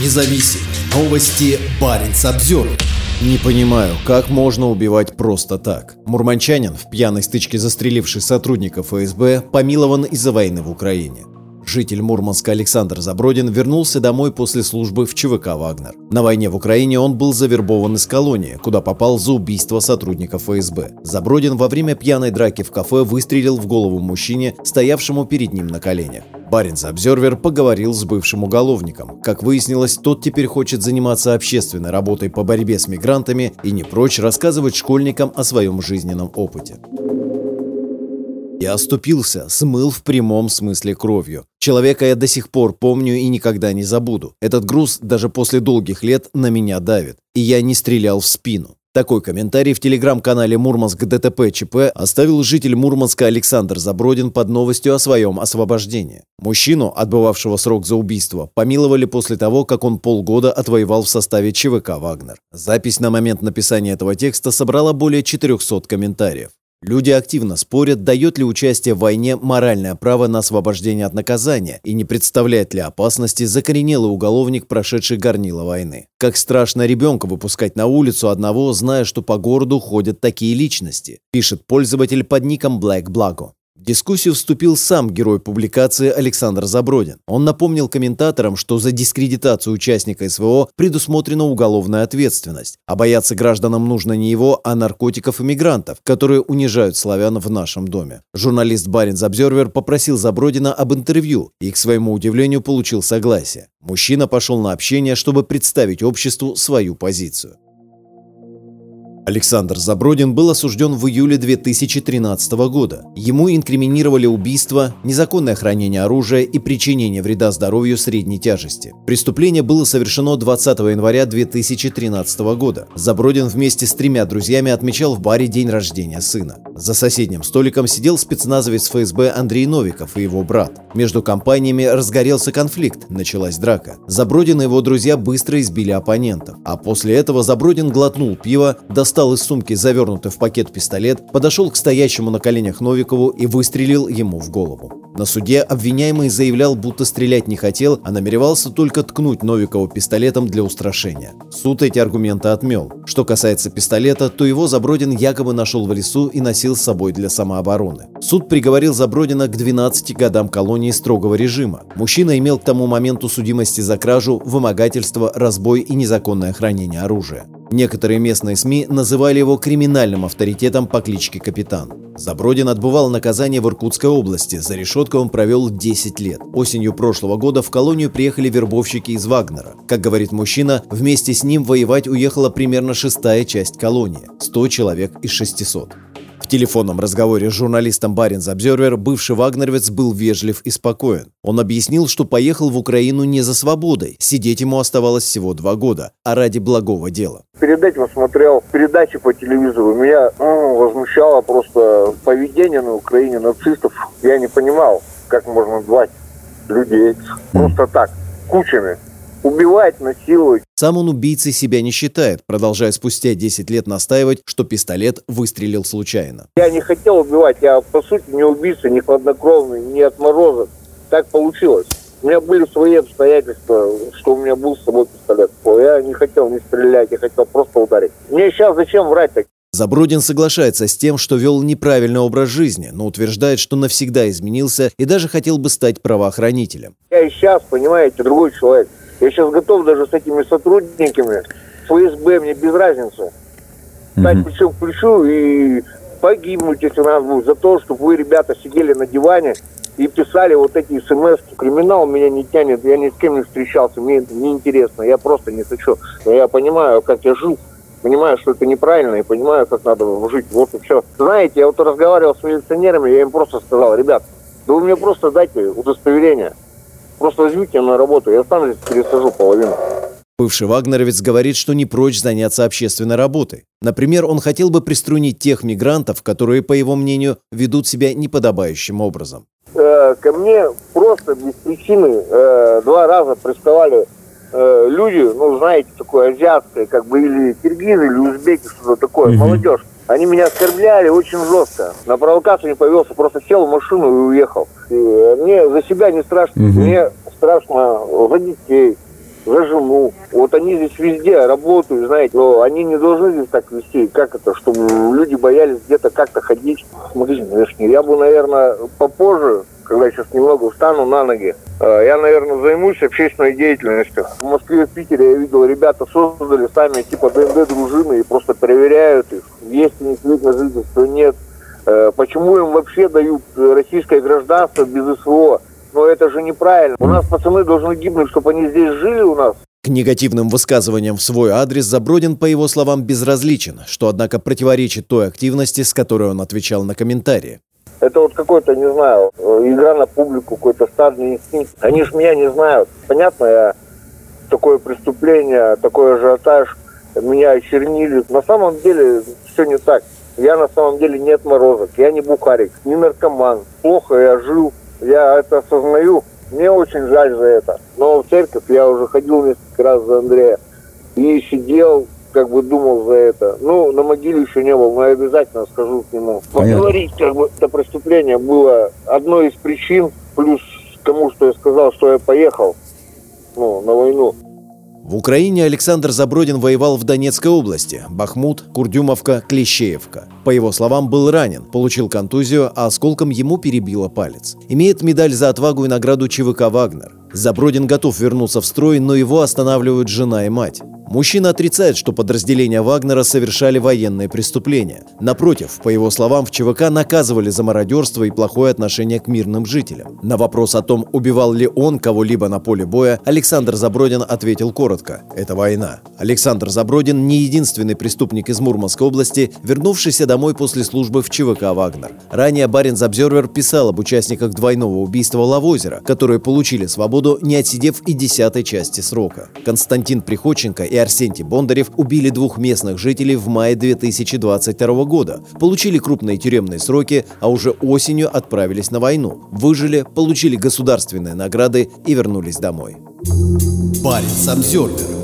независим. Новости Баренц обзор. Не понимаю, как можно убивать просто так. Мурманчанин, в пьяной стычке застреливший сотрудников ФСБ, помилован из-за войны в Украине. Житель Мурманска Александр Забродин вернулся домой после службы в ЧВК «Вагнер». На войне в Украине он был завербован из колонии, куда попал за убийство сотрудников ФСБ. Забродин во время пьяной драки в кафе выстрелил в голову мужчине, стоявшему перед ним на коленях. Баринс Обзервер поговорил с бывшим уголовником. Как выяснилось, тот теперь хочет заниматься общественной работой по борьбе с мигрантами и не прочь рассказывать школьникам о своем жизненном опыте. Я оступился, смыл в прямом смысле кровью. Человека я до сих пор помню и никогда не забуду. Этот груз даже после долгих лет на меня давит. И я не стрелял в спину. Такой комментарий в телеграм-канале Мурманск ДТП ЧП оставил житель Мурманска Александр Забродин под новостью о своем освобождении. Мужчину, отбывавшего срок за убийство, помиловали после того, как он полгода отвоевал в составе ЧВК «Вагнер». Запись на момент написания этого текста собрала более 400 комментариев. Люди активно спорят, дает ли участие в войне моральное право на освобождение от наказания и не представляет ли опасности закоренелый уголовник, прошедший горнило войны. Как страшно ребенка выпускать на улицу одного, зная, что по городу ходят такие личности, пишет пользователь под ником Black Blago. Дискуссию вступил сам герой публикации Александр Забродин. Он напомнил комментаторам, что за дискредитацию участника СВО предусмотрена уголовная ответственность, а бояться гражданам нужно не его, а наркотиков и мигрантов, которые унижают славян в нашем доме. Журналист Баринс Обзервер попросил Забродина об интервью и, к своему удивлению, получил согласие. Мужчина пошел на общение, чтобы представить обществу свою позицию. Александр Забродин был осужден в июле 2013 года. Ему инкриминировали убийство, незаконное хранение оружия и причинение вреда здоровью средней тяжести. Преступление было совершено 20 января 2013 года. Забродин вместе с тремя друзьями отмечал в баре день рождения сына. За соседним столиком сидел спецназовец ФСБ Андрей Новиков и его брат. Между компаниями разгорелся конфликт, началась драка. Забродин и его друзья быстро избили оппонентов. А после этого Забродин глотнул пиво, достал достал из сумки завернутый в пакет пистолет, подошел к стоящему на коленях Новикову и выстрелил ему в голову. На суде обвиняемый заявлял, будто стрелять не хотел, а намеревался только ткнуть Новикову пистолетом для устрашения. Суд эти аргументы отмел. Что касается пистолета, то его Забродин якобы нашел в лесу и носил с собой для самообороны. Суд приговорил Забродина к 12 годам колонии строгого режима. Мужчина имел к тому моменту судимости за кражу, вымогательство, разбой и незаконное хранение оружия. Некоторые местные СМИ называли его криминальным авторитетом по кличке Капитан. Забродин отбывал наказание в Иркутской области. За решеткой он провел 10 лет. Осенью прошлого года в колонию приехали вербовщики из Вагнера. Как говорит мужчина, вместе с ним воевать уехала примерно шестая часть колонии – 100 человек из 600. В телефонном разговоре с журналистом Баринс Обзервер бывший вагнеровец был вежлив и спокоен. Он объяснил, что поехал в Украину не за свободой, сидеть ему оставалось всего два года, а ради благого дела. Перед этим смотрел передачи по телевизору. Меня ну, возмущало просто поведение на Украине нацистов. Я не понимал, как можно звать людей просто так, кучами убивать, насиловать. Сам он убийцей себя не считает, продолжая спустя 10 лет настаивать, что пистолет выстрелил случайно. Я не хотел убивать, я по сути не убийца, не хладнокровный, не отморозок. Так получилось. У меня были свои обстоятельства, что у меня был с собой пистолет. Я не хотел не стрелять, я хотел просто ударить. Мне сейчас зачем врать так? Забродин соглашается с тем, что вел неправильный образ жизни, но утверждает, что навсегда изменился и даже хотел бы стать правоохранителем. Я и сейчас, понимаете, другой человек. Я сейчас готов даже с этими сотрудниками ФСБ, мне без разницы. Стать mm-hmm. плечом к плечу и погибнуть, если надо будет, за то, чтобы вы, ребята, сидели на диване и писали вот эти смс -ки. Криминал меня не тянет, я ни с кем не встречался, мне это неинтересно, я просто не хочу. Но я понимаю, как я жил, понимаю, что это неправильно, и понимаю, как надо жить. Вот и все. Знаете, я вот разговаривал с милиционерами, я им просто сказал, ребят, да вы мне просто дайте удостоверение. Просто возьмите на работу, я сам здесь пересажу половину. Бывший вагнеровец говорит, что не прочь заняться общественной работой. Например, он хотел бы приструнить тех мигрантов, которые, по его мнению, ведут себя неподобающим образом. Э, ко мне просто без причины э, два раза приставали э, люди, ну, знаете, такое азиатское, как бы или киргизы, или узбеки, что-то такое, mm-hmm. молодежь. Они меня оскорбляли очень жестко. На провокацию не повелся, просто сел в машину и уехал. И мне за себя не страшно, угу. мне страшно за детей, за жену. Вот они здесь везде работают, знаете, но они не должны здесь так вести. Как это, чтобы люди боялись где-то как-то ходить в магазин верхний. Я бы, наверное, попозже когда сейчас немного встану на ноги, э, я, наверное, займусь общественной деятельностью. В Москве, в Питере я видел, ребята создали сами типа ДНД дружины и просто проверяют их, есть у них вид на жительство, нет. Э, почему им вообще дают российское гражданство без СВО? Но это же неправильно. У нас пацаны должны гибнуть, чтобы они здесь жили у нас. К негативным высказываниям в свой адрес Забродин, по его словам, безразличен, что, однако, противоречит той активности, с которой он отвечал на комментарии. Это вот какой-то, не знаю, игра на публику, какой-то стадный инстинкт. Они же меня не знают. Понятно, я такое преступление, такой ажиотаж, меня очернили. На самом деле все не так. Я на самом деле не отморозок, я не бухарик, не наркоман. Плохо я жил, я это осознаю. Мне очень жаль за это. Но в церковь я уже ходил несколько раз за Андрея. И сидел, как бы думал за это. Ну, на могиле еще не был, но я обязательно скажу к нему. Поговорить, как бы, это преступление было одной из причин, плюс к тому, что я сказал, что я поехал ну, на войну. В Украине Александр Забродин воевал в Донецкой области – Бахмут, Курдюмовка, Клещеевка. По его словам, был ранен, получил контузию, а осколком ему перебило палец. Имеет медаль за отвагу и награду ЧВК «Вагнер». Забродин готов вернуться в строй, но его останавливают жена и мать. Мужчина отрицает, что подразделения Вагнера совершали военные преступления. Напротив, по его словам, в ЧВК наказывали за мародерство и плохое отношение к мирным жителям. На вопрос о том, убивал ли он кого-либо на поле боя, Александр Забродин ответил коротко – это война. Александр Забродин не единственный преступник из Мурманской области, вернувшийся домой после службы в ЧВК «Вагнер». Ранее Баринс Обзервер писал об участниках двойного убийства Лавозера, которые получили свободу, не отсидев и десятой части срока. Константин Приходченко и Арсентий Бондарев убили двух местных жителей в мае 2022 года, получили крупные тюремные сроки, а уже осенью отправились на войну. Выжили, получили государственные награды и вернулись домой. Парень Самсервер